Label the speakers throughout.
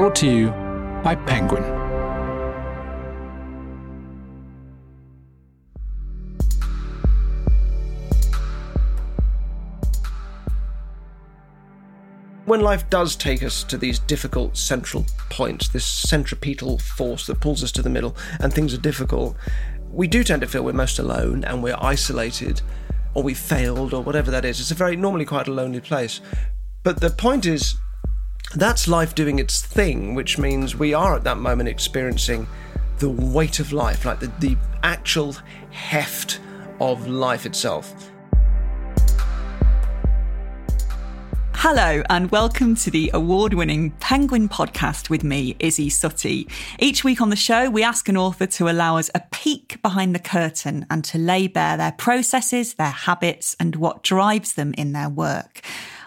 Speaker 1: Brought to you by Penguin.
Speaker 2: when life does take us to these difficult central points, this centripetal force that pulls us to the middle, and things are difficult, we do tend to feel we're most alone and we're isolated or we failed or whatever that is. It's a very normally quite a lonely place. But the point is, that's life doing its thing, which means we are at that moment experiencing the weight of life, like the, the actual heft of life itself.
Speaker 3: Hello, and welcome to the award winning Penguin podcast with me, Isy Suttie. Each week on the show, we ask an author to allow us a peek behind the curtain and to lay bare their processes, their habits, and what drives them in their work.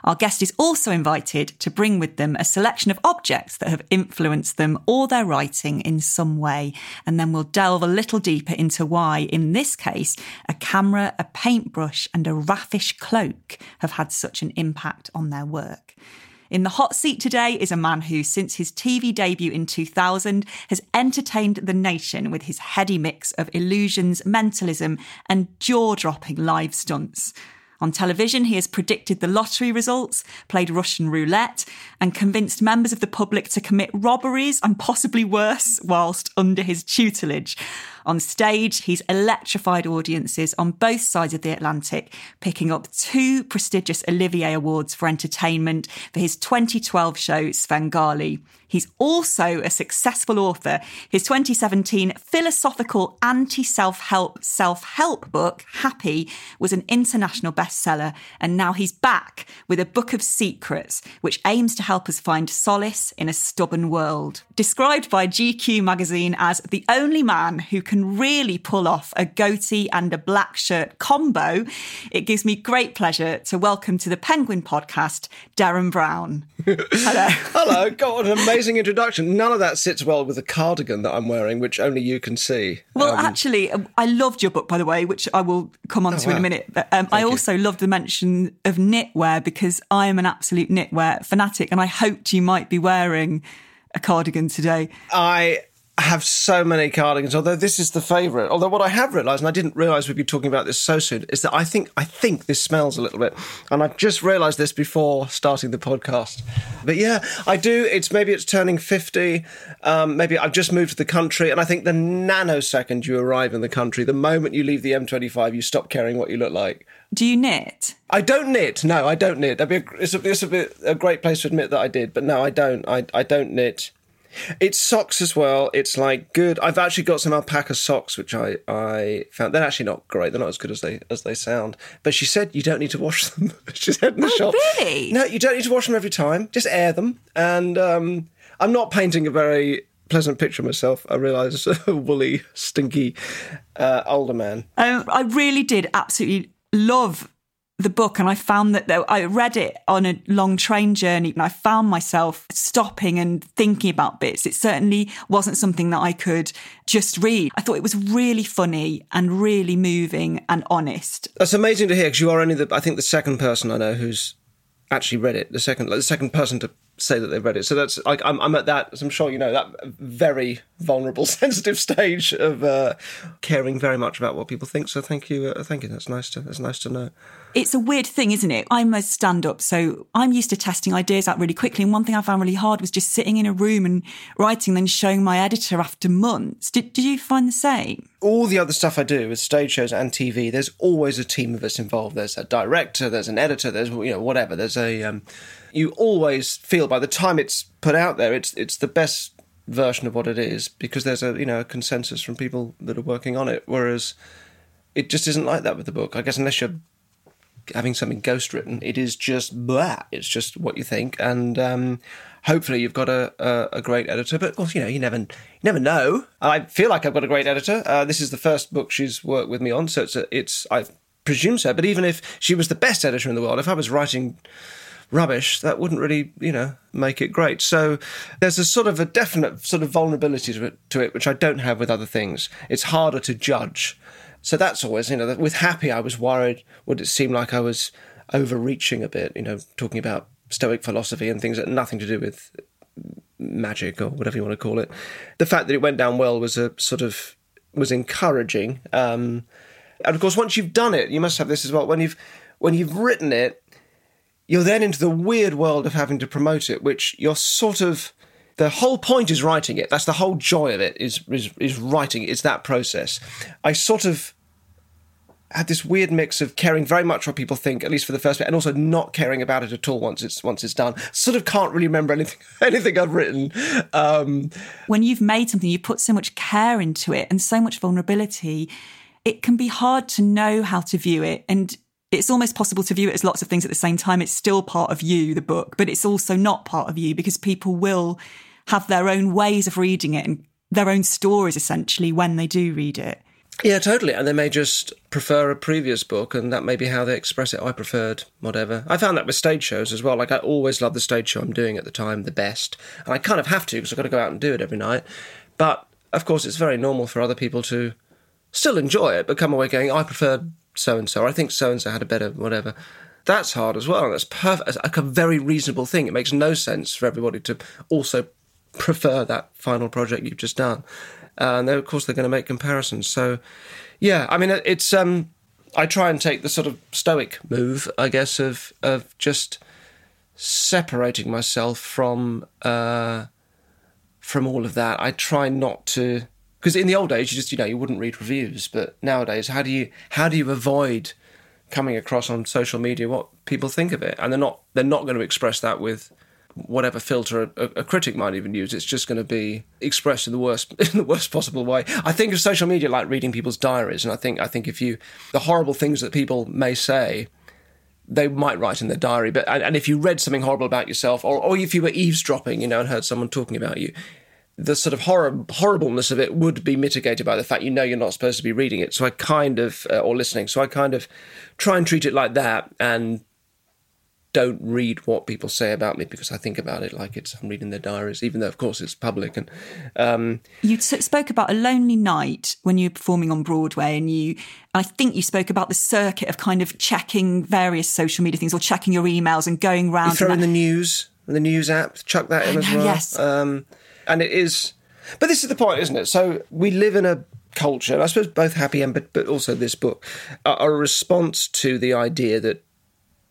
Speaker 3: Our guest is also invited to bring with them a selection of objects that have influenced them or their writing in some way. And then we'll delve a little deeper into why, in this case, a camera, a paintbrush, and a raffish cloak have had such an impact on their work. In the hot seat today is a man who, since his TV debut in 2000, has entertained the nation with his heady mix of illusions, mentalism, and jaw dropping live stunts. On television, he has predicted the lottery results, played Russian roulette, and convinced members of the public to commit robberies and possibly worse whilst under his tutelage. On stage, he's electrified audiences on both sides of the Atlantic, picking up two prestigious Olivier Awards for entertainment for his 2012 show Svengali. He's also a successful author. His 2017 philosophical anti self help self help book, Happy, was an international bestseller, and now he's back with a book of secrets, which aims to help us find solace in a stubborn world. Described by GQ magazine as the only man who can really pull off a goatee and a black shirt combo, it gives me great pleasure to welcome to the Penguin podcast, Derren Brown. Hello.
Speaker 2: Hello, God, an amazing introduction. None of that sits well with the cardigan that I'm wearing, which only you can see.
Speaker 3: Well, um, actually, um, I loved your book, by the way, which I will come on oh, to wow. in a minute. But um, I also loved the mention of knitwear because I am an absolute knitwear fanatic and I hoped you might be wearing a cardigan today.
Speaker 2: I have so many cardigans. Although this is the favourite. Although what I have realised, and I didn't realise we'd be talking about this so soon, is that I think I think this smells a little bit, and I've just realised this before starting the podcast. But yeah, I do. It's maybe it's turning fifty. Um, maybe I've just moved to the country, and I think the nanosecond you arrive in the country, the moment you leave the M25, you stop caring what you look like.
Speaker 3: Do you knit?
Speaker 2: I don't knit. No, I don't knit. That'd be a, it's, a, it's a, a great place to admit that I did, but no, I don't. I I don't knit. It's socks as well. It's like good. I've actually got some alpaca socks, which I, I found. They're actually not great. They're not as good as they as they sound. But she said you don't need to wash them. she said in the
Speaker 3: oh,
Speaker 2: shop.
Speaker 3: Really?
Speaker 2: No, you don't need to wash them every time. Just air them. And um, I'm not painting a very pleasant picture of myself. I realise a woolly, stinky uh, older man.
Speaker 3: Um, I really did absolutely love the book and I found that though I read it on a long train journey and I found myself stopping and thinking about bits. It certainly wasn't something that I could just read. I thought it was really funny and really moving and honest.
Speaker 2: That's amazing to hear because you are only the, I think, the second person I know who's actually read it. The second, like, the second person to say that they've read it. So that's like I'm, I'm at that. As I'm sure you know that very vulnerable, sensitive stage of uh, caring very much about what people think. So thank you, uh, thank you. That's nice to that's nice to know.
Speaker 3: It's a weird thing, isn't it? I'm a stand up, so I'm used to testing ideas out really quickly. And one thing I found really hard was just sitting in a room and writing, then showing my editor after months. Did, did you find the same?
Speaker 2: All the other stuff I do with stage shows and TV, there's always a team of us involved. There's a director, there's an editor, there's you know whatever. There's a um, you always feel by the time it's put out there, it's it's the best version of what it is because there's a you know a consensus from people that are working on it. Whereas it just isn't like that with the book. I guess unless you're having something ghost written, it is just blah. It's just what you think, and um, hopefully you've got a, a, a, great editor. But of course, you know you never you never know. I feel like I've got a great editor. Uh, this is the first book she's worked with me on, so it's a, it's I presume so. But even if she was the best editor in the world, if I was writing rubbish, that wouldn't really, you know, make it great. So there's a sort of a definite sort of vulnerability to it, to it, which I don't have with other things. It's harder to judge. So that's always, you know, with Happy, I was worried, would it seem like I was overreaching a bit, you know, talking about Stoic philosophy and things that nothing to do with magic or whatever you want to call it. The fact that it went down well was a sort of was encouraging. Um, and of course, once you've done it, you must have this as well. When you've when you've written it, you're then into the weird world of having to promote it, which you're sort of the whole point is writing it. That's the whole joy of it is is, is writing it. It's that process. I sort of had this weird mix of caring very much what people think, at least for the first bit, and also not caring about it at all once it's once it's done. Sort of can't really remember anything anything I've written. Um,
Speaker 3: when you've made something, you put so much care into it and so much vulnerability. It can be hard to know how to view it, and it's almost possible to view it as lots of things at the same time. It's still part of you, the book, but it's also not part of you because people will have their own ways of reading it and their own stories essentially when they do read it.
Speaker 2: Yeah, totally. And they may just prefer a previous book, and that may be how they express it. I preferred whatever. I found that with stage shows as well. Like, I always love the stage show I'm doing at the time the best. And I kind of have to because I've got to go out and do it every night. But, of course, it's very normal for other people to still enjoy it, but come away going, I preferred so and so. I think so and so had a better whatever. That's hard as well. That's perfect. Like a very reasonable thing. It makes no sense for everybody to also prefer that final project you've just done. Uh, and of course, they're going to make comparisons. So, yeah, I mean, it's. Um, I try and take the sort of stoic move, I guess, of of just separating myself from uh, from all of that. I try not to because in the old days, you just you know you wouldn't read reviews, but nowadays, how do you how do you avoid coming across on social media what people think of it? And they're not they're not going to express that with whatever filter a, a, critic might even use. It's just going to be expressed in the worst in the worst possible way. I think of social media like reading people's diaries, and I think I think if you the horrible things that people may say. They might write in their diary, but and, and if you read something horrible about yourself, or, or if you were eavesdropping, you know, and heard someone talking about you, the sort of horror horribleness of it would be mitigated by the fact you know you're not supposed to be reading it. So I kind of uh, or listening. So I kind of try and treat it like that and don't read what people say about me because I think about it like it's I'm reading their diaries, even though of course it's public. And um,
Speaker 3: you spoke about a lonely night when you were performing on Broadway, and you, I think you spoke about the circuit of kind of checking various social media things or checking your emails and going around.
Speaker 2: You throw in the news, the news app, chuck that in as well.
Speaker 3: Yes,
Speaker 2: um, and it is. But this is the point, isn't it? So we live in a culture, and I suppose both happy and but, but also this book, are a response to the idea that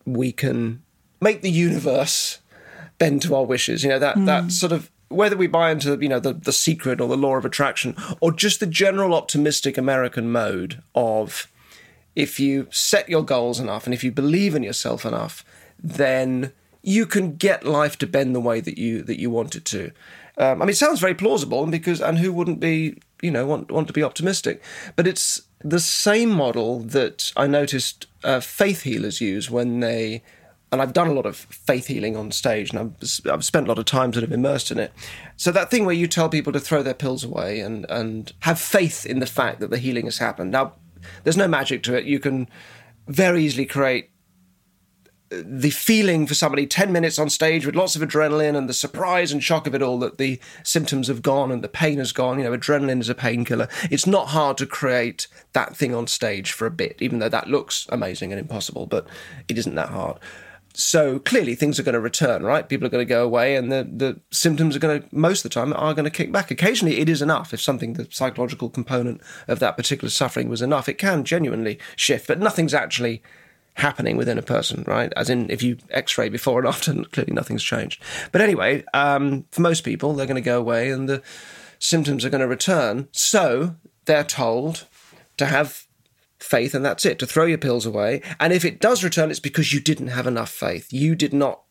Speaker 2: we can make the universe bend to our wishes. You know that mm. that sort of whether we buy into you know the the secret or the law of attraction or just the general optimistic American mode of if you set your goals enough and if you believe in yourself enough, then you can get life to bend the way that you that you want it to. Um, I mean, it sounds very plausible, and because and who wouldn't be you know want want to be optimistic? But it's the same model that I noticed uh, faith healers use when they and I've done a lot of faith healing on stage, and I've, I've, spent a lot of time sort of immersed in it. So that thing where you tell people to throw their pills away and and have faith in the fact that the healing has happened. Now, there's no magic to it. You can very easily create the feeling for somebody 10 minutes on stage with lots of adrenaline and the surprise and shock of it all that the symptoms have gone and the pain has gone. You know, adrenaline is a painkiller. It's not hard to create that thing on stage for a bit, even though that looks amazing and impossible, but it isn't that hard so clearly things are going to return, right? People are going to go away and the, the symptoms are going to, most of the time, are going to kick back. Occasionally it is enough. If something, the psychological component of that particular suffering was enough, it can genuinely shift, but nothing's actually happening within a person, right? As in, if you x ray before and after, clearly nothing's changed. But anyway, um, for most people, they're going to go away and the symptoms are going to return. So they're told to have faith and that's it, to throw your pills away. And if it does return, it's because you didn't have enough faith. You did not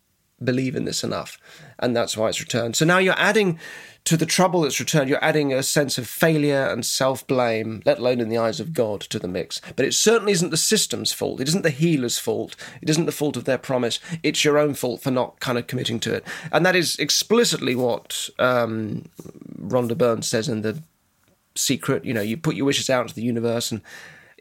Speaker 2: believe in this enough. And that's why it's returned. So now you're adding to the trouble that's returned, you're adding a sense of failure and self blame, let alone in the eyes of God, to the mix. But it certainly isn't the system's fault. It isn't the healer's fault. It isn't the fault of their promise. It's your own fault for not kind of committing to it. And that is explicitly what um, Rhonda Byrne says in The Secret. You know, you put your wishes out into the universe and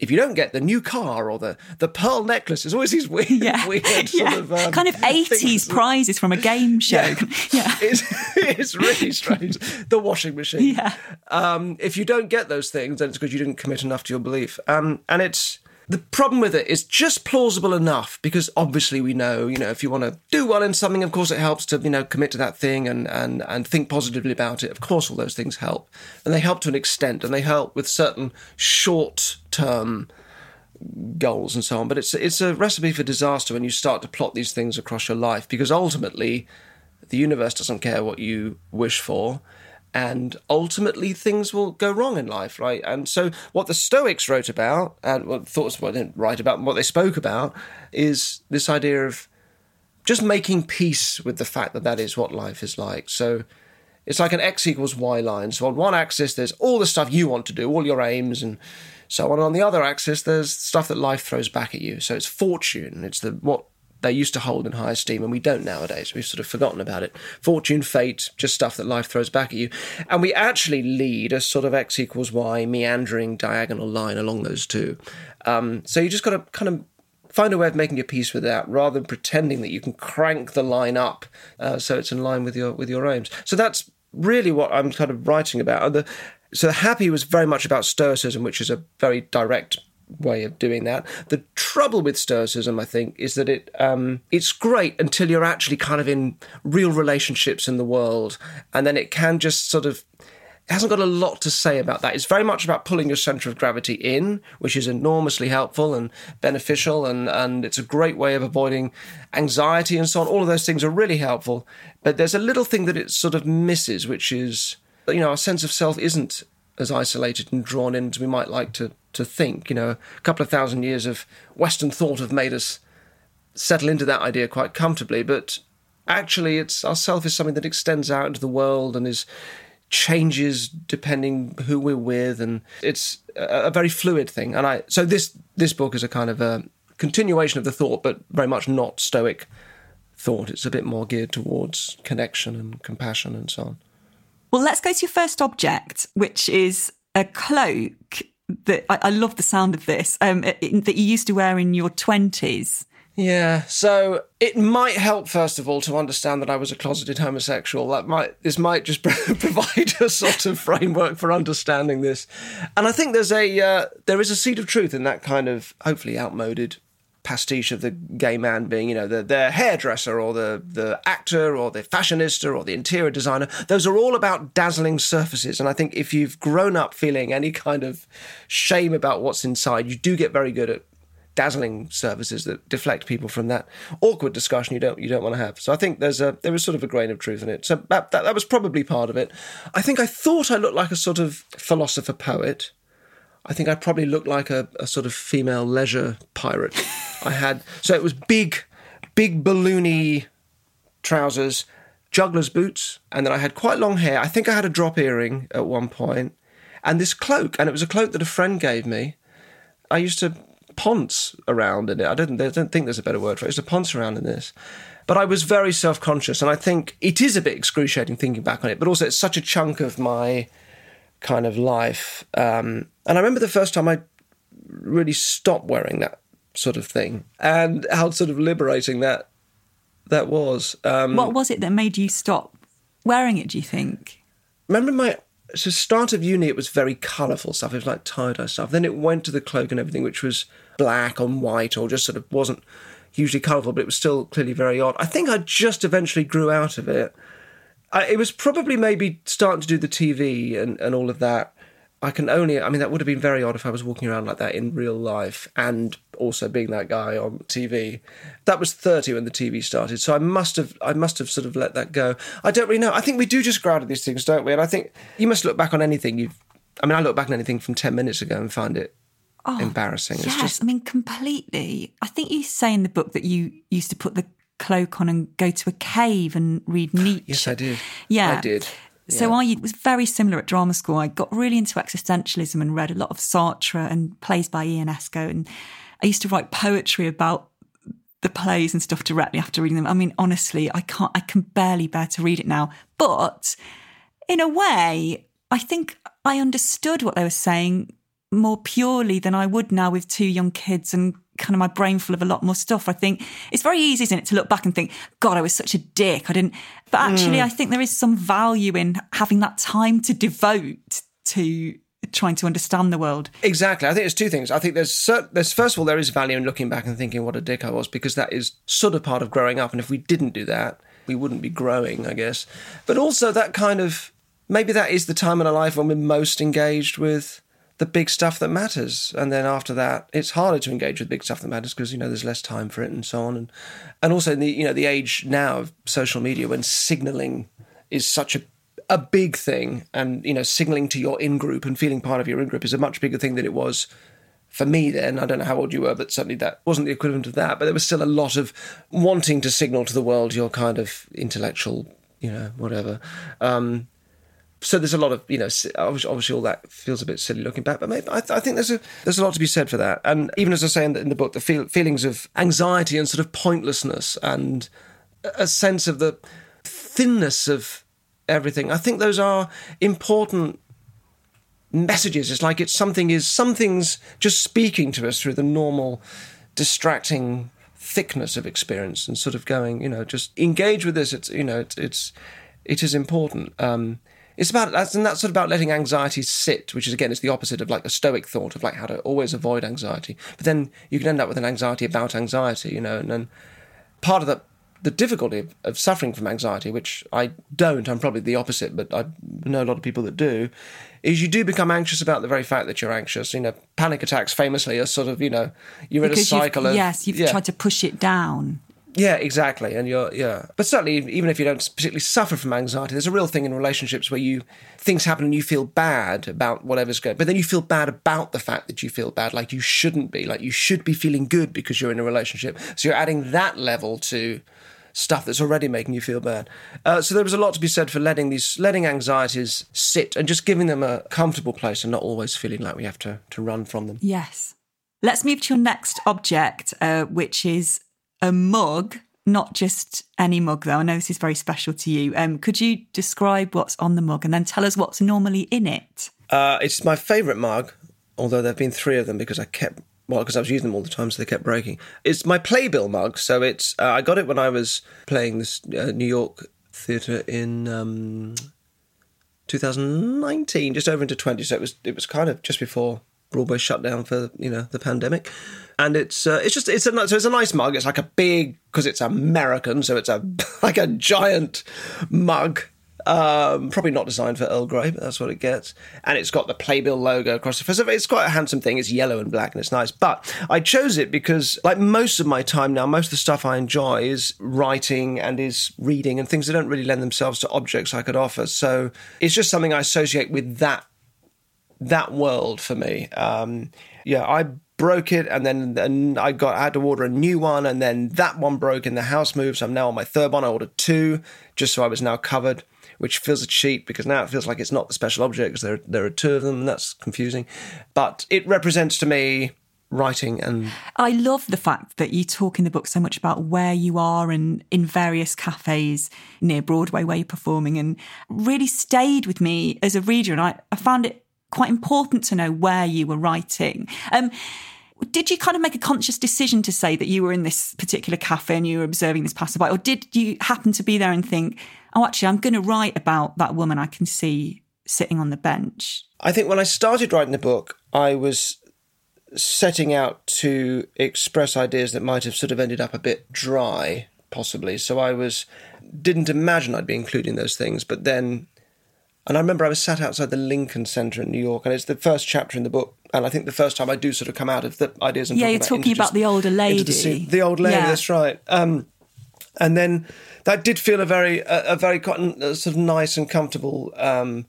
Speaker 2: if you don't get the new car or the, the pearl necklace, there's always these weird, yeah. weird yeah. of um,
Speaker 3: kind of 80s prizes from a game show. Yeah,
Speaker 2: yeah. It's, it's really strange. the washing machine.
Speaker 3: Yeah.
Speaker 2: Um, if you don't get those things, then it's because you didn't commit enough to your belief. Um, and it's the problem with it is just plausible enough because obviously we know, you know, if you want to do well in something, of course it helps to, you know, commit to that thing and, and, and think positively about it. Of course, all those things help. And they help to an extent and they help with certain short term goals and so on. But it's, it's a recipe for disaster when you start to plot these things across your life because ultimately the universe doesn't care what you wish for and ultimately things will go wrong in life, right? And so, what the Stoics wrote about, and what thoughts they didn't write about, what they spoke about, is this idea of just making peace with the fact that that is what life is like. So, it's like an x equals y line. So, on one axis, there's all the stuff you want to do, all your aims, and so on. On the other axis, there's stuff that life throws back at you. So, it's fortune. It's the what they used to hold in high esteem, and we don't nowadays. We've sort of forgotten about it. Fortune, fate, just stuff that life throws back at you. And we actually lead a sort of x equals y meandering diagonal line along those two. Um, so you just got to kind of find a way of making your peace with that rather than pretending that you can crank the line up uh, so it's in line with your with your aims. So that's really what I'm kind of writing about. The, so happy was very much about stoicism, which is a very direct way of doing that. The trouble with Stoicism, I think, is that it um, it's great until you're actually kind of in real relationships in the world, and then it can just sort of it hasn't got a lot to say about that. It's very much about pulling your center of gravity in, which is enormously helpful and beneficial, and, and it's a great way of avoiding anxiety and so on. All of those things are really helpful. But there's a little thing that it sort of misses, which is, you know, our sense of self isn't as isolated and drawn in as we might like to to think. You know, a couple of thousand years of Western thought have made us settle into that idea quite comfortably, but actually, it's our self is something that extends out into the world and is changes depending who we're with, and it's a, a very fluid thing. And I so this this book is a kind of a continuation of the thought, but very much not stoic thought. It's a bit more geared towards connection and compassion and so on.
Speaker 3: Well, let's go to your first object, which is a cloak that I, I love the sound of this um, that you used to wear in your twenties.
Speaker 2: Yeah, so it might help first of all to understand that I was a closeted homosexual. That might this might just provide a sort of framework for understanding this, and I think there's a uh, there is a seed of truth in that kind of hopefully outmoded pastiche of the gay man being, you know, the, the hairdresser or the, the actor or the fashionista or the interior designer. Those are all about dazzling surfaces. And I think if you've grown up feeling any kind of shame about what's inside, you do get very good at dazzling surfaces that deflect people from that awkward discussion you don't you don't want to have. So I think there's a there is sort of a grain of truth in it. So that, that, that was probably part of it. I think I thought I looked like a sort of philosopher poet. I think I probably looked like a, a sort of female leisure pirate. I had so it was big, big balloony trousers, juggler's boots, and then I had quite long hair. I think I had a drop earring at one point, and this cloak, and it was a cloak that a friend gave me. I used to ponce around in it. I don't, I don't think there's a better word for it. I used to ponce around in this. But I was very self conscious, and I think it is a bit excruciating thinking back on it, but also it's such a chunk of my kind of life. Um, and I remember the first time I really stopped wearing that sort of thing, and how sort of liberating that that was.
Speaker 3: Um, what was it that made you stop wearing it? Do you think?
Speaker 2: Remember my so start of uni, it was very colourful stuff. It was like tie dye stuff. Then it went to the cloak and everything, which was black on white, or just sort of wasn't hugely colourful, but it was still clearly very odd. I think I just eventually grew out of it. I, it was probably maybe starting to do the TV and, and all of that I can only, I mean, that would have been very odd if I was walking around like that in real life and also being that guy on TV. That was 30 when the TV started. So I must have, I must have sort of let that go. I don't really know. I think we do just grow out of these things, don't we? And I think you must look back on anything you've, I mean, I look back on anything from 10 minutes ago and find it oh, embarrassing.
Speaker 3: Yes, just... I mean, completely. I think you say in the book that you used to put the cloak on and go to a cave and read Nietzsche.
Speaker 2: Yes, I did.
Speaker 3: Yeah.
Speaker 2: I did.
Speaker 3: So I was very similar at drama school. I got really into existentialism and read a lot of Sartre and plays by Ionesco. And I used to write poetry about the plays and stuff directly after reading them. I mean, honestly, I can't, I can barely bear to read it now. But in a way, I think I understood what they were saying more purely than I would now with two young kids and kind of my brain full of a lot more stuff. I think it's very easy, isn't it, to look back and think, God, I was such a dick. I didn't. But actually, mm. I think there is some value in having that time to devote to trying to understand the world.
Speaker 2: Exactly. I think there's two things. I think there's, cert- there's first of all, there is value in looking back and thinking what a dick I was because that is sort of part of growing up. And if we didn't do that, we wouldn't be growing, I guess. But also that kind of maybe that is the time in our life when we're most engaged with the big stuff that matters. And then after that, it's harder to engage with big stuff that matters because you know there's less time for it and so on. And and also the you know the age now of social media when signaling is such a a big thing, and you know signaling to your in group and feeling part of your in group is a much bigger thing than it was for me then. I don't know how old you were, but certainly that wasn't the equivalent of that. But there was still a lot of wanting to signal to the world your kind of intellectual, you know, whatever. Um, so there's a lot of you know obviously all that feels a bit silly looking back but maybe I, I, think there's a there's a lot to be said for that. And even as I say in the, in the book the feel, feelings of anxiety and sort of pointlessness and a sense of the thinness of everything I think those are important messages. It's like it's something is something's just speaking to us through the normal distracting thickness of experience and sort of going you know just engage with this. It's you know it's it's it is important. Um, it's about that's and that's sort of about letting anxiety sit, which is again it's the opposite of like a stoic thought of like how to always avoid anxiety. But then you can end up with an anxiety about anxiety, you know, and then part of the the difficulty of, of suffering from anxiety, which I don't, I'm probably the opposite, but I know a lot of people that do, is you do become anxious about the very fact that you're anxious. You know, panic attacks famously are sort of, you know, you're
Speaker 3: because
Speaker 2: in a cycle
Speaker 3: you've,
Speaker 2: of.
Speaker 3: Yes, you've
Speaker 2: yeah.
Speaker 3: tried to push it down.
Speaker 2: Yeah, exactly. And you're, yeah. But certainly, even if you don't particularly suffer from anxiety, there's a real thing in relationships where you, things happen and you feel bad about whatever's going, but then you feel bad about the fact that you feel bad, like you shouldn't be, like you should be feeling good because you're in a relationship. So you're adding that level to stuff that's already making you feel bad. Uh, so there was a lot to be said for letting these, letting anxieties sit and just giving them a comfortable place and not always feeling like we have to, to run from them.
Speaker 3: Yes. Let's move to your next object, uh, which is a mug, not just any mug, though. I know this is very special to you. Um, could you describe what's on the mug and then tell us what's normally in it?
Speaker 2: Uh, it's my favourite mug, although there have been three of them because I kept well because I was using them all the time, so they kept breaking. It's my playbill mug. So it's uh, I got it when I was playing this uh, New York theatre in um, 2019, just over into 20. So it was it was kind of just before Broadway shut down for you know the pandemic, and it's uh, it's just it's a so it's a nice mug. It's like a big because it's American, so it's a like a giant mug. Um, probably not designed for Earl Grey, but that's what it gets. And it's got the Playbill logo across the front. It's quite a handsome thing. It's yellow and black, and it's nice. But I chose it because, like most of my time now, most of the stuff I enjoy is writing and is reading and things that don't really lend themselves to objects I could offer. So it's just something I associate with that that world for me. Um, yeah, I broke it, and then and I got I had to order a new one, and then that one broke in the house move. So I'm now on my third one. I ordered two just so I was now covered, which feels a cheat because now it feels like it's not the special object because there there are two of them. And that's confusing, but it represents to me writing and
Speaker 3: I love the fact that you talk in the book so much about where you are and in various cafes near Broadway where you're performing and really stayed with me as a reader and I, I found it quite important to know where you were writing. Um, did you kind of make a conscious decision to say that you were in this particular cafe and you were observing this passerby, or did you happen to be there and think, oh, actually, I'm going to write about that woman I can see sitting on the bench?
Speaker 2: I think when I started writing the book, I was setting out to express ideas that might have sort of ended up a bit dry, possibly. So I was didn't imagine I'd be including those things, but then and I remember I was sat outside the Lincoln Center in New York, and it's the first chapter in the book. And I think the first time I do sort of come out of the ideas and
Speaker 3: yeah, you're
Speaker 2: about
Speaker 3: talking about the older lady,
Speaker 2: the, the, old lady.
Speaker 3: Yeah.
Speaker 2: That's right. Um, and then that did feel a very a, a very a sort of nice and comfortable um,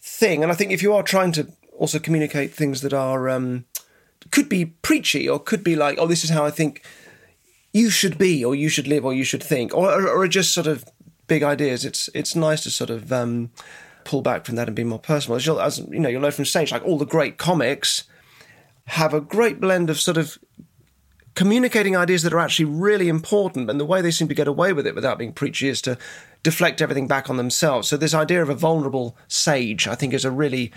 Speaker 2: thing. And I think if you are trying to also communicate things that are um, could be preachy or could be like, oh, this is how I think you should be, or you should live, or you should think, or, or, or just sort of big ideas. It's it's nice to sort of um, pull back from that and be more personal. As, you'll, as you know, you'll know from stage, like all the great comics have a great blend of sort of communicating ideas that are actually really important, and the way they seem to get away with it without being preachy is to deflect everything back on themselves. So this idea of a vulnerable sage, I think, is a really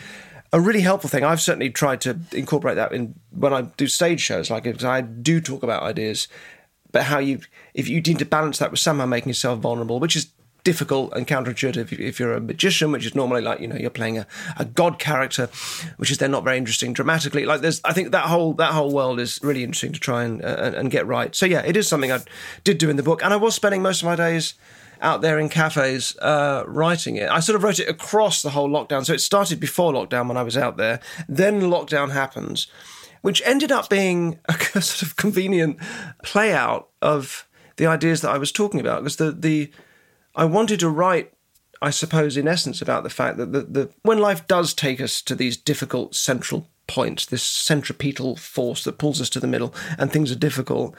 Speaker 2: a really helpful thing. I've certainly tried to incorporate that in when I do stage shows. Like I do talk about ideas, but how you if you need to balance that with somehow making yourself vulnerable, which is difficult and counterintuitive if you're a magician, which is normally like you know you're playing a, a god character, which is then not very interesting dramatically. Like there's, I think that whole that whole world is really interesting to try and uh, and get right. So yeah, it is something I did do in the book, and I was spending most of my days out there in cafes uh, writing it. I sort of wrote it across the whole lockdown. So it started before lockdown when I was out there. Then lockdown happens, which ended up being a sort of convenient play out of the ideas that I was talking about. Because the, the I wanted to write, I suppose, in essence, about the fact that the, the when life does take us to these difficult central points, this centripetal force that pulls us to the middle, and things are difficult,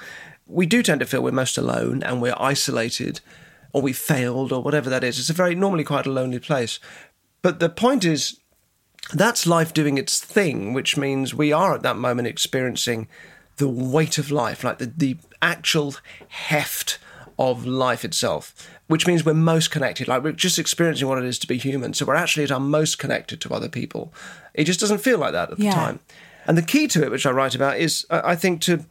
Speaker 2: we do tend to feel we're most alone and we're isolated or we failed or whatever that is. It's a very normally quite a lonely place. But the point is, that's life doing its thing, which means we are at that moment experiencing the weight of life, like the, the actual heft of life itself, which means we're most connected. Like we're just experiencing what it is to be human. So we're actually at our most connected to other people. It just doesn't feel like that at
Speaker 3: yeah.
Speaker 2: the time. And the key to it, which I write about, is I think to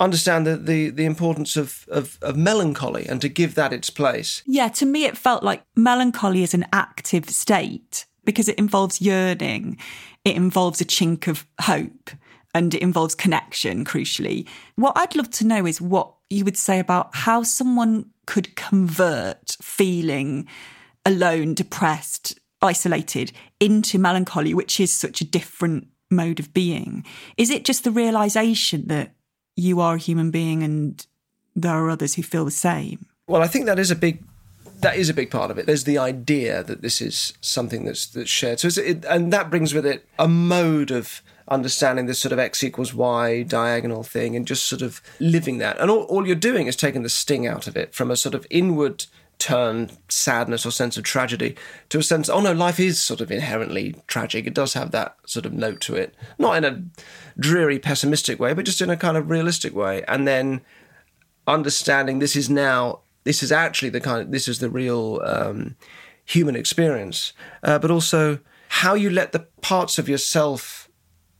Speaker 2: understand the, the, the importance of, of, of, melancholy and to give that its place.
Speaker 3: Yeah, to me, it felt like melancholy is an active state because it involves yearning, it involves a chink of hope, and it involves connection, crucially. What I'd love to know is what you would say about how someone could convert feeling alone, depressed, isolated into melancholy, which is such a different mode of being. Is it just the realization that you are a human being and there are others who feel the same.
Speaker 2: Well, I think that is a big that is a big part of it. There's the idea that this is something that's that's shared. So, it, and that brings with it a mode of understanding this sort of x equals y diagonal thing, and just sort of living that. And all, all you're doing is taking the sting out of it from a sort of inward turn sadness or sense of tragedy to a sense oh no life is sort of inherently tragic. It does have that sort of note to it. Not in a dreary pessimistic way but just in a kind of realistic way. And then understanding this is now this is actually the kind of this is the real um, human experience. Uh, but also how you let the parts of yourself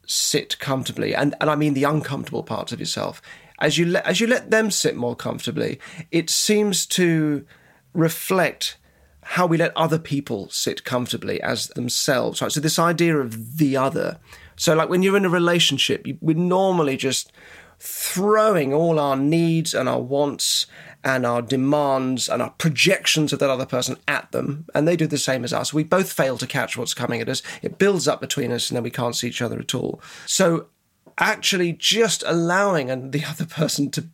Speaker 2: sit comfortably and and I mean the uncomfortable parts of yourself as you let as you let them sit more comfortably it seems to reflect how we let other people sit comfortably as themselves. Right? So this idea of the other. So like when you're in a relationship, we're normally just throwing all our needs and our wants and our demands and our projections of that other person at them, and they do the same as us. We both fail to catch what's coming at us. It builds up between us, and then we can't see each other at all. So, actually, just allowing the other person to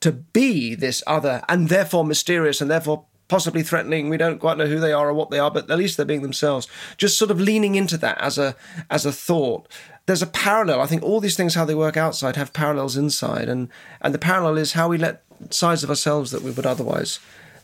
Speaker 2: to be this other, and therefore mysterious, and therefore possibly threatening. We don't quite know who they are or what they are, but at least they're being themselves. Just sort of leaning into that as a as a thought. There's a parallel. I think all these things, how they work outside, have parallels inside, and and the parallel is how we let sides of ourselves that we would otherwise,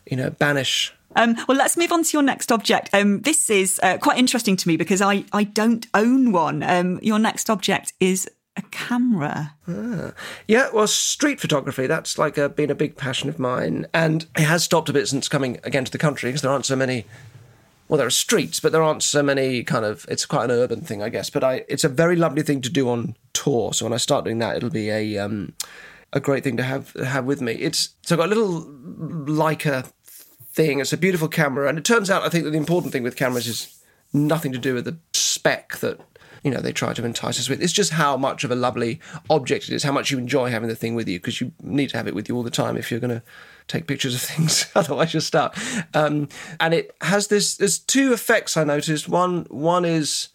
Speaker 2: you know, banish
Speaker 3: um, well, let's move on to your next object. Um, this is uh, quite interesting to me because I, I don't own one. Um, your next object is a camera.
Speaker 2: Ah. Yeah, well, street photography, that's like a, been a big passion of mine. And it has stopped a bit since coming again to the country because there aren't so many. Well, there are streets, but there aren't so many kind of. It's quite an urban thing, I guess. But I, it's a very lovely thing to do on tour. So when I start doing that, it'll be a um, a great thing to have have with me. It's so I've got a little Leica thing. It's a beautiful camera, and it turns out I think that the important thing with cameras is nothing to do with the spec that you know they try to entice us with. It's just how much of a lovely object it is, how much you enjoy having the thing with you, because you need to have it with you all the time if you're going to take pictures of things. Otherwise, you're stuck. Um, and it has this. There's two effects I noticed. One one is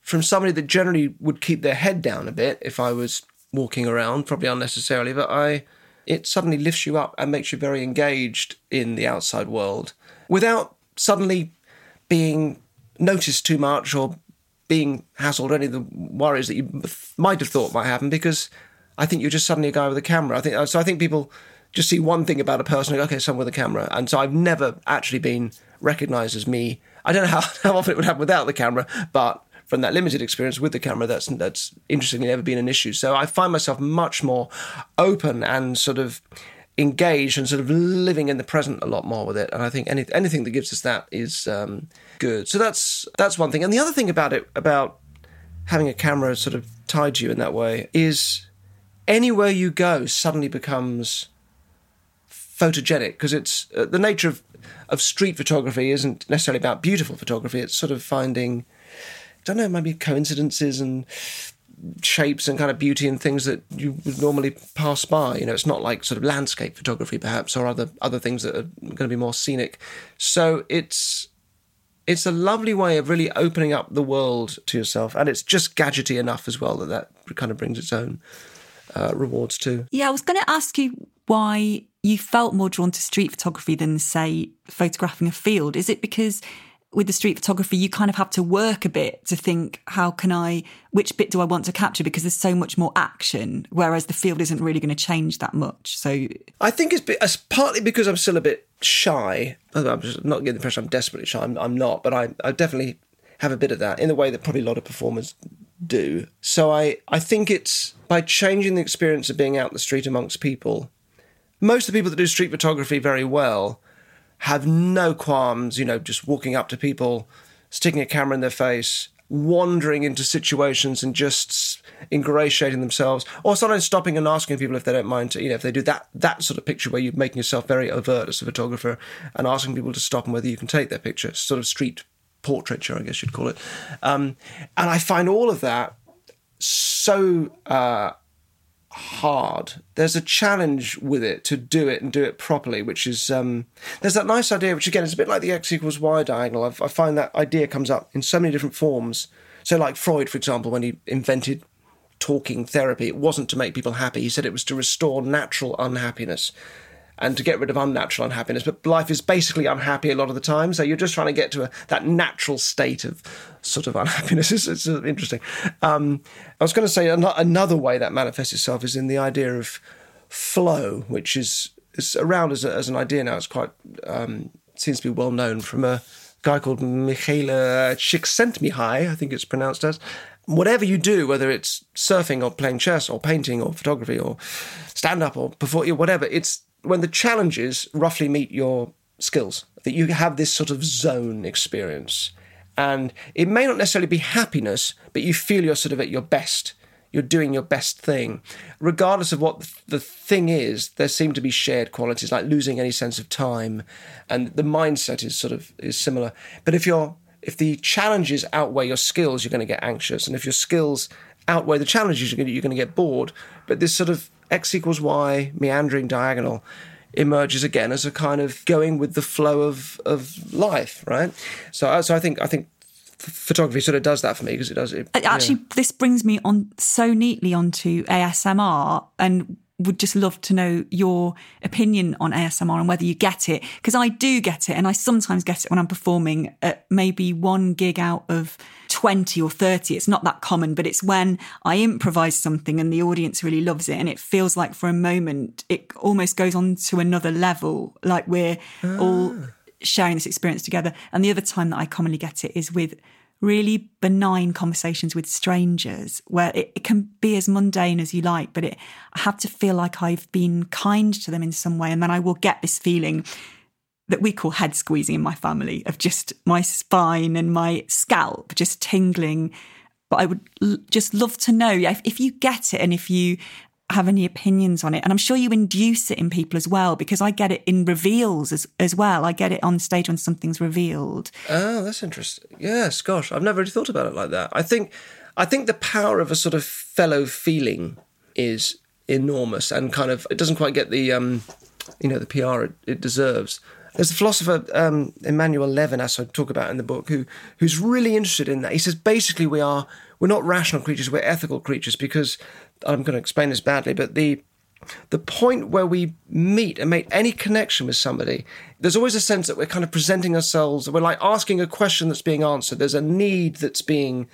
Speaker 2: from somebody that generally would keep their head down a bit if I was walking around, probably unnecessarily, but I it suddenly lifts you up and makes you very engaged in the outside world without suddenly being noticed too much or being hassled or any of the worries that you might have thought might happen because I think you're just suddenly a guy with a camera. I think so. I think people just see one thing about a person. Okay, someone with a camera, and so I've never actually been recognised as me. I don't know how, how often it would happen without the camera, but from that limited experience with the camera, that's that's interestingly never been an issue. So I find myself much more open and sort of engaged and sort of living in the present a lot more with it. And I think any, anything that gives us that is um, good. So that's that's one thing. And the other thing about it about having a camera sort of tied to you in that way is anywhere you go suddenly becomes photogenic because it's uh, the nature of of street photography isn't necessarily about beautiful photography. It's sort of finding, I don't know, maybe coincidences and shapes and kind of beauty and things that you would normally pass by. You know, it's not like sort of landscape photography, perhaps, or other other things that are going to be more scenic. So it's it's a lovely way of really opening up the world to yourself, and it's just gadgety enough as well that that kind of brings its own uh, rewards too.
Speaker 3: Yeah, I was going to ask you why you felt more drawn to street photography than, say, photographing a field. Is it because with the street photography, you kind of have to work a bit to think, how can I, which bit do I want to capture? Because there's so much more action, whereas the field isn't really going to change that much. So
Speaker 2: I think it's, it's partly because I'm still a bit shy. I'm not getting the impression I'm desperately shy. I'm, I'm not, but I, I definitely have a bit of that in the way that probably a lot of performers do. So I, I think it's by changing the experience of being out in the street amongst people. Most of the people that do street photography very well have no qualms, you know, just walking up to people, sticking a camera in their face, wandering into situations and just ingratiating themselves, or sometimes stopping and asking people if they don't mind to, you know, if they do that that sort of picture where you're making yourself very overt as a photographer and asking people to stop and whether you can take their picture, sort of street portraiture, I guess you'd call it. Um, and I find all of that so uh, hard. There's a challenge with it to do it and do it properly, which is um, there's that nice idea, which again is a bit like the x equals y diagonal. I've, I find that idea comes up in so many different forms. So, like Freud, for example, when he invented talking therapy, it wasn't to make people happy. He said it was to restore natural unhappiness and to get rid of unnatural unhappiness. But life is basically unhappy a lot of the time. So you're just trying to get to a, that natural state of sort of unhappiness. It's, it's interesting. Um, I was going to say another way that manifests itself is in the idea of flow, which is, is around as, a, as an idea now. It's quite um, seems to be well known from a guy called Mihaly Csikszentmihalyi, I think it's pronounced as. Whatever you do, whether it's surfing or playing chess or painting or photography or stand up or perform, whatever, it's when the challenges roughly meet your skills, that you have this sort of zone experience. And it may not necessarily be happiness, but you feel you're sort of at your best. You're doing your best thing. Regardless of what the thing is, there seem to be shared qualities like losing any sense of time. And the mindset is sort of is similar. But if you're if the challenges outweigh your skills, you're going to get anxious. And if your skills outweigh the challenges, you're going to, you're going to get bored. But this sort of x equals y meandering diagonal emerges again as a kind of going with the flow of of life, right? So, uh, so I think I think photography sort of does that for me because it does it.
Speaker 3: Actually, yeah. this brings me on so neatly onto ASMR and would just love to know your opinion on ASMR and whether you get it. Because I do get it, and I sometimes get it when I'm performing at maybe one gig out of 20 or 30. It's not that common, but it's when I improvise something and the audience really loves it. And it feels like for a moment, it almost goes on to another level, like we're ah. all sharing this experience together. And the other time that I commonly get it is with really benign conversations with strangers where it, it, can be as mundane as you like, but it, I have to feel like I've been kind to them in some way. And then I will get this feeling that we call head squeezing in my family of just my spine and my scalp just tingling. But I would l- just love to know if, if you get it and if you have any opinions on it. And I'm sure you induce it in people as well, because I get it in reveals as, as well. I get it on stage when something's revealed.
Speaker 2: Oh, that's interesting. Yes, gosh, I've never really thought about it like that. I think, I think the power of a sort of fellow feeling is enormous and kind of, it doesn't quite get the, um, you know, the PR it, it deserves. There's a philosopher, um, Emmanuel Levinas, I talk about in the book, who who's really interested in that. He says basically we are we're not rational creatures, we're ethical creatures because I'm going to explain this badly, but the the point where we meet and make any connection with somebody, there's always a sense that we're kind of presenting ourselves, we're like asking a question that's being answered. There's a need that's being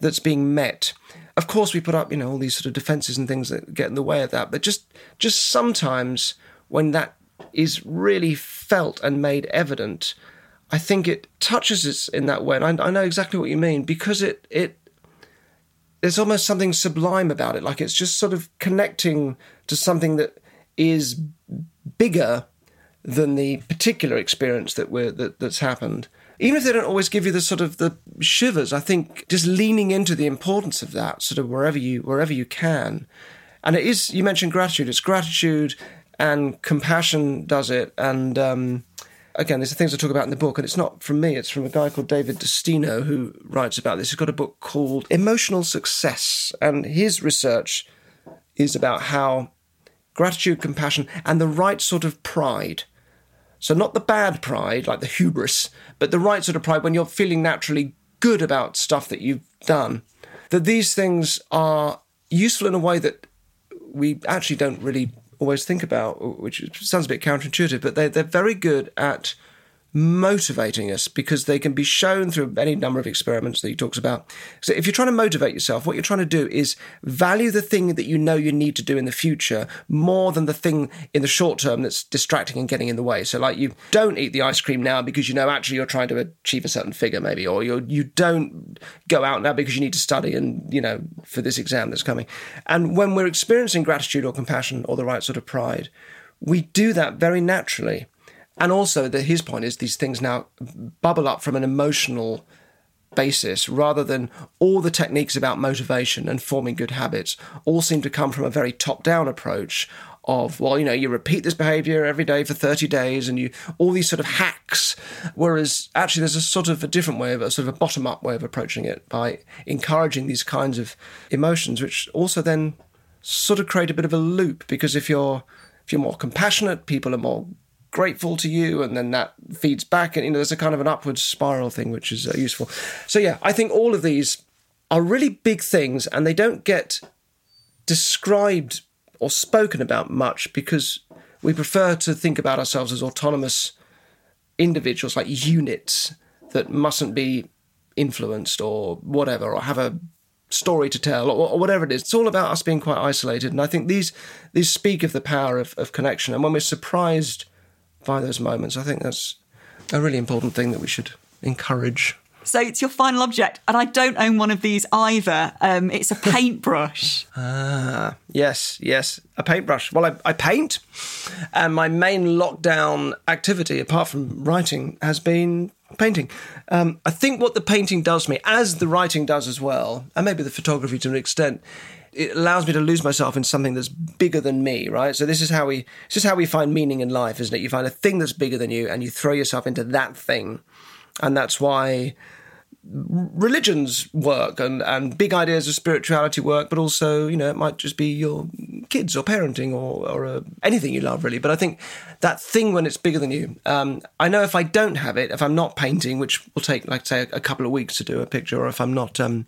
Speaker 2: that's being met. Of course, we put up, you know, all these sort of defenses and things that get in the way of that. But just just sometimes when that is really felt and made evident, I think it touches us in that way. And I, I know exactly what you mean because it it there's almost something sublime about it. Like it's just sort of connecting to something that is bigger than the particular experience that we're that, that's happened. Even if they don't always give you the sort of the shivers, I think just leaning into the importance of that, sort of wherever you wherever you can. And it is you mentioned gratitude. It's gratitude and compassion does it, and um, again, these are things I talk about in the book, and it's not from me, it's from a guy called David DeSteno who writes about this. He's got a book called Emotional Success, and his research is about how gratitude, compassion, and the right sort of pride. So, not the bad pride, like the hubris, but the right sort of pride when you're feeling naturally good about stuff that you've done. That these things are useful in a way that we actually don't really always think about, which sounds a bit counterintuitive, but they, they're very good at motivating us because they can be shown through any number of experiments that he talks about. So if you're trying to motivate yourself, what you're trying to do is value the thing that you know you need to do in the future more than the thing in the short term that's distracting and getting in the way. So like you don't eat the ice cream now because you know actually you're trying to achieve a certain figure maybe, or you you don't go out now because you need to study and you know for this exam that's coming. And when we're experiencing gratitude or compassion or the right sort of pride, we do that very naturally. And also, the, his point is these things now bubble up from an emotional basis rather than all the techniques about motivation and forming good habits all seem to come from a very top down approach of well you know you repeat this behavior every day for 30 days and you all these sort of hacks whereas actually there's a sort of a different way of a sort of a bottom up way of approaching it by encouraging these kinds of emotions which also then sort of create a bit of a loop because if you're if you're more compassionate people are more grateful to you and then that feeds back and you know there's a kind of an upward spiral thing which is uh, useful so yeah i think all of these are really big things and they don't get described or spoken about much because we prefer to think about ourselves as autonomous individuals like units that mustn't be influenced or whatever or have a story to tell or, or, whatever it is. It's all about us being quite isolated. And I think these these speak of the power of, of connection. And when we're surprised by those moments. I think that's a really important thing that we should encourage.
Speaker 3: So it's your final object, and I don't own one of these either. Um, it's a paintbrush.
Speaker 2: ah, yes, yes, a paintbrush. Well, I, I, paint, and my main lockdown activity, apart from writing, has been painting. Um, I think what the painting does me, as the writing does as well, and maybe the photography to an extent, it allows me to lose myself in something that's bigger than me, right? So this is how we this is how we find meaning in life, isn't it? You find a thing that's bigger than you and you throw yourself into that thing. And that's why religions work and, and big ideas of spirituality work, but also, you know, it might just be your kids or parenting or, or uh, anything you love, really. But I think that thing when it's bigger than you, um, I know if I don't have it, if I'm not painting, which will take, like, say, a, a couple of weeks to do a picture, or if I'm not. Um,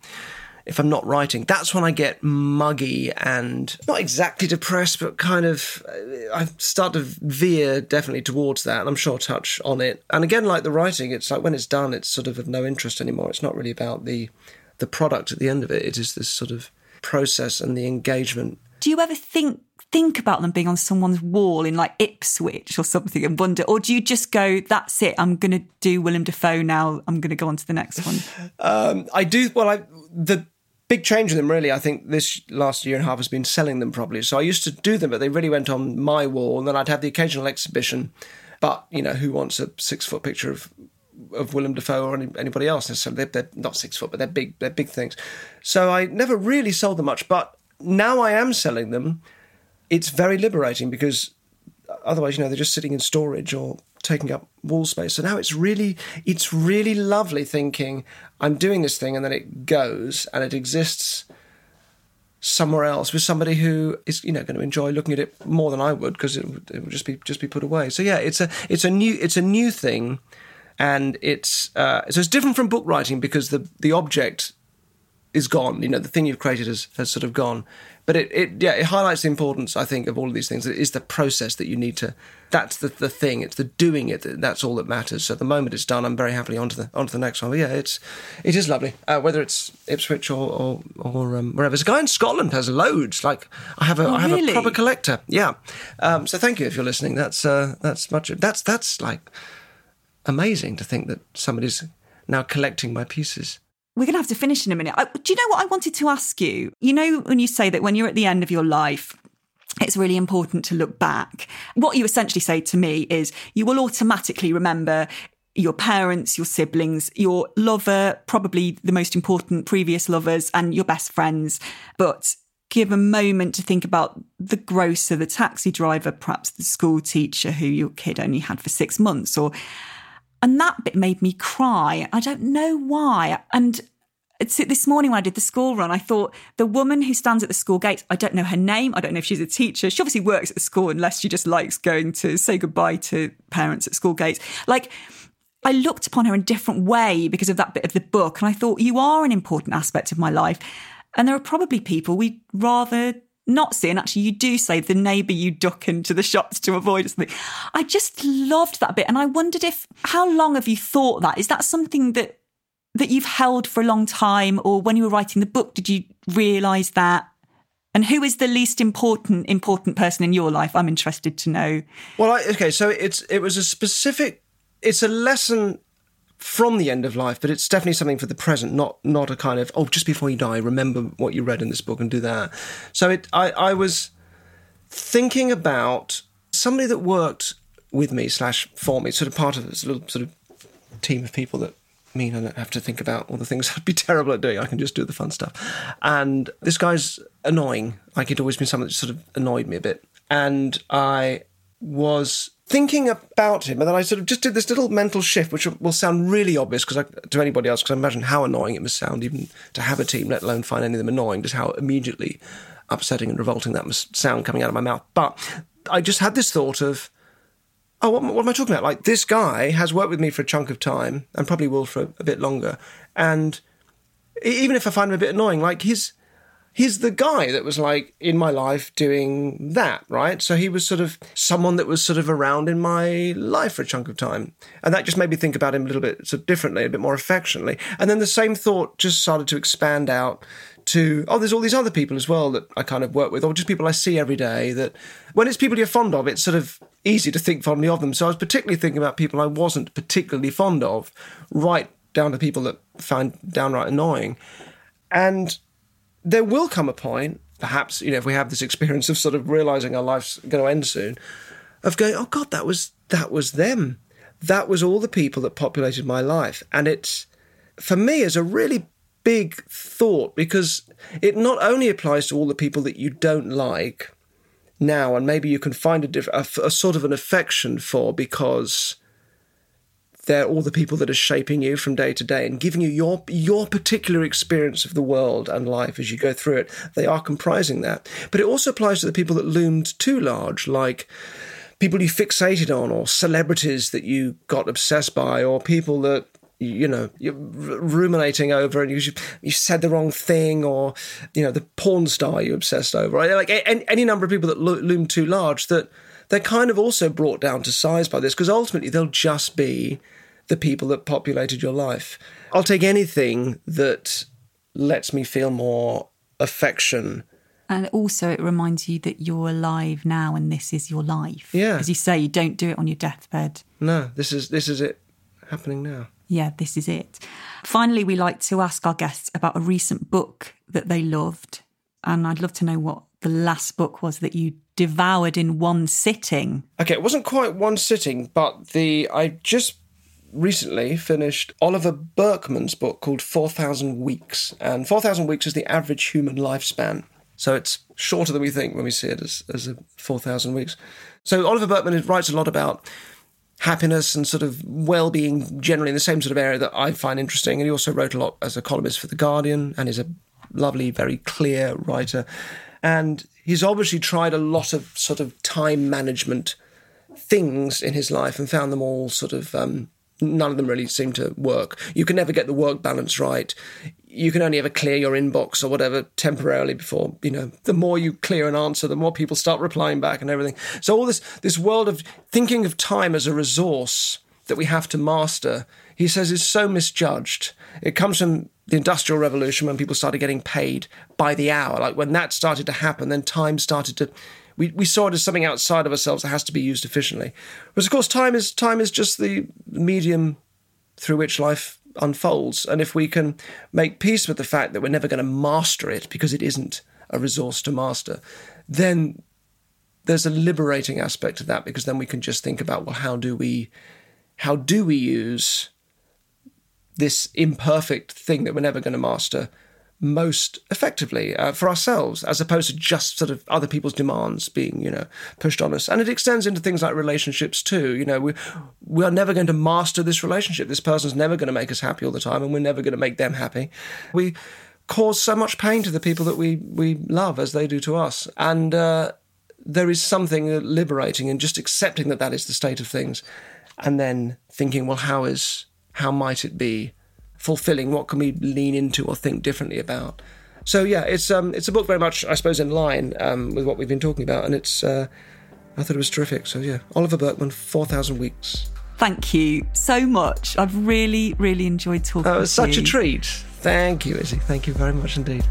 Speaker 2: if I'm not writing, that's when I get muggy and not exactly depressed, but kind of uh, I start to veer definitely towards that. And I'm sure I'll touch on it. And again, like the writing, it's like when it's done, it's sort of of no interest anymore. It's not really about the the product at the end of it. It is this sort of process and the engagement.
Speaker 3: Do you ever think think about them being on someone's wall in like Ipswich or something and wonder, or do you just go, that's it, I'm going to do Willem Dafoe now, I'm going to go on to the next one?
Speaker 2: um, I do, well, I, the big change in them really i think this last year and a half has been selling them properly so i used to do them but they really went on my wall and then i'd have the occasional exhibition but you know who wants a six foot picture of of Willem Dafoe or any, anybody else necessarily. They're, they're, not six foot, but they're big. They're big things. So I never really sold them much, but now I am selling them. It's very liberating because otherwise, you know, they're just sitting in storage or taking up wall space. So now it's really, it's really lovely thinking I'm doing this thing and then it goes and it exists somewhere else with somebody who is you know going to enjoy looking at it more than I would because it, it would just be just be put away. So yeah, it's a it's a new it's a new thing, and it's uh, so it's different from book writing because the the object is gone. You know, the thing you've created has, has sort of gone. But it, it yeah, it highlights the importance, I think, of all of these things. It is the process that you need to. That's the, the thing. It's the doing it. That's all that matters. So the moment it's done, I'm very happily onto the onto the next one. But yeah, it's it is lovely. Uh, whether it's Ipswich or or, or um, wherever. There's a guy in Scotland has loads. Like I have a
Speaker 3: oh,
Speaker 2: I have
Speaker 3: really?
Speaker 2: a proper collector. Yeah. Um, so thank you if you're listening. That's uh, that's much. That's that's like amazing to think that somebody's now collecting my pieces
Speaker 3: we're going to have to finish in a minute. I, do you know what I wanted to ask you? You know, when you say that when you're at the end of your life, it's really important to look back. What you essentially say to me is you will automatically remember your parents, your siblings, your lover, probably the most important previous lovers, and your best friends. But give a moment to think about the grocer, the taxi driver, perhaps the school teacher who your kid only had for six months or and that bit made me cry. I don't know why. And this morning when I did the school run, I thought the woman who stands at the school gate, I don't know her name. I don't know if she's a teacher. She obviously works at the school unless she just likes going to say goodbye to parents at school gates. Like, I looked upon her in a different way because of that bit of the book. And I thought, you are an important aspect of my life. And there are probably people we'd rather not see. And actually, you do say the neighbour you duck into the shops to avoid something. I just loved that bit. And I wondered if, how long have you thought that? Is that something that, that you've held for a long time? Or when you were writing the book, did you realise that? And who is the least important important person in your life? I'm interested to know.
Speaker 2: Well, I, okay, so it's it was a specific. It's a lesson from the end of life, but it's definitely something for the present, not not a kind of oh, just before you die, remember what you read in this book and do that. So it, I, I was thinking about somebody that worked with me slash for me, sort of part of this little sort of team of people that mean I don't have to think about all the things I'd be terrible at doing. I can just do the fun stuff. And this guy's annoying. Like he'd always been someone that sort of annoyed me a bit. And I was thinking about him, and then I sort of just did this little mental shift, which will sound really obvious because to anybody else, because I imagine how annoying it must sound even to have a team, let alone find any of them annoying, just how immediately upsetting and revolting that must sound coming out of my mouth. But I just had this thought of, oh, what, what am I talking about? Like this guy has worked with me for a chunk of time, and probably will for a, a bit longer, and even if I find him a bit annoying, like his he's the guy that was like in my life doing that, right? So he was sort of someone that was sort of around in my life for a chunk of time. And that just made me think about him a little bit sort of differently, a bit more affectionately. And then the same thought just started to expand out to, oh, there's all these other people as well that I kind of work with, or just people I see every day that when it's people you're fond of, it's sort of easy to think fondly of them. So I was particularly thinking about people I wasn't particularly fond of, right down to people that found downright annoying. And there will come a point, perhaps, you know, if we have this experience of sort of realizing our life's going to end soon, of going, oh God, that was that was them. That was all the people that populated my life. And it's for me is a really big thought because it not only applies to all the people that you don't like now, and maybe you can find a, diff- a, a sort of an affection for because they're all the people that are shaping you from day to day and giving you your your particular experience of the world and life as you go through it. They are comprising that. But it also applies to the people that loomed too large, like people you fixated on, or celebrities that you got obsessed by, or people that you know you're ruminating over and you you said the wrong thing or you know the porn star you obsessed over right? like any, any number of people that lo- loom too large that they're kind of also brought down to size by this because ultimately they'll just be the people that populated your life. I'll take anything that lets me feel more affection.
Speaker 3: And also, it reminds you that you're alive now, and this is your life.
Speaker 2: Yeah,
Speaker 3: as you say, you don't do it on your deathbed.
Speaker 2: No, this is this is it happening now.
Speaker 3: Yeah, this is it. Finally, we like to ask our guests about a recent book that they loved, and I'd love to know what the last book was that you devoured in one sitting.
Speaker 2: Okay, it wasn't quite one sitting, but the I just recently finished Oliver Burkeman's book called 4,000 Weeks. And 4,000 weeks is the average human lifespan. So it's shorter than we think when we see it as, as 4,000 weeks. So Oliver Burkeman writes a lot about happiness and sort of well-being generally in the same sort of area that I find interesting. And he also wrote a lot as a columnist for The Guardian and is a lovely, very clear writer. And he's obviously tried a lot of sort of time management things in his life and found them all sort of um, none of them really seem to work. You can never get the work balance right. You can only ever clear your inbox or whatever temporarily before, you know, the more you clear an answer, the more people start replying back and everything. So all this this world of thinking of time as a resource that we have to master, he says is so misjudged. It comes from the industrial revolution when people started getting paid by the hour. Like when that started to happen, then time started to we, we saw it as something outside of ourselves that has to be used efficiently. Whereas, of course, time is time is just the medium through which life unfolds. And if we can make peace with the fact that we're never going to master it because it isn't a resource to master, then there's a liberating aspect to that because then we can just think about well, how do we how do we use this imperfect thing that we're never going to master most effectively uh, for ourselves, as opposed to just sort of other people's demands being, you know, pushed on us. And it extends into things like relationships too. You know, we we are never going to master this relationship. This person's never going to make us happy all the time, and we're never going to make them happy. We cause so much pain to the people that we we love as they do to us, and uh, there is something liberating in just accepting that that is the state of things, and then thinking, well, how is how might it be fulfilling? What can we lean into or think differently about? So yeah, it's um, it's a book very much, I suppose, in line um, with what we've been talking about, and it's uh, I thought it was terrific. So yeah, Oliver Burkeman, Four Thousand Weeks.
Speaker 3: Thank you so much. I've really, really enjoyed talking.
Speaker 2: Oh, it was such
Speaker 3: you.
Speaker 2: a treat. Thank you, Isy. Thank you very much indeed.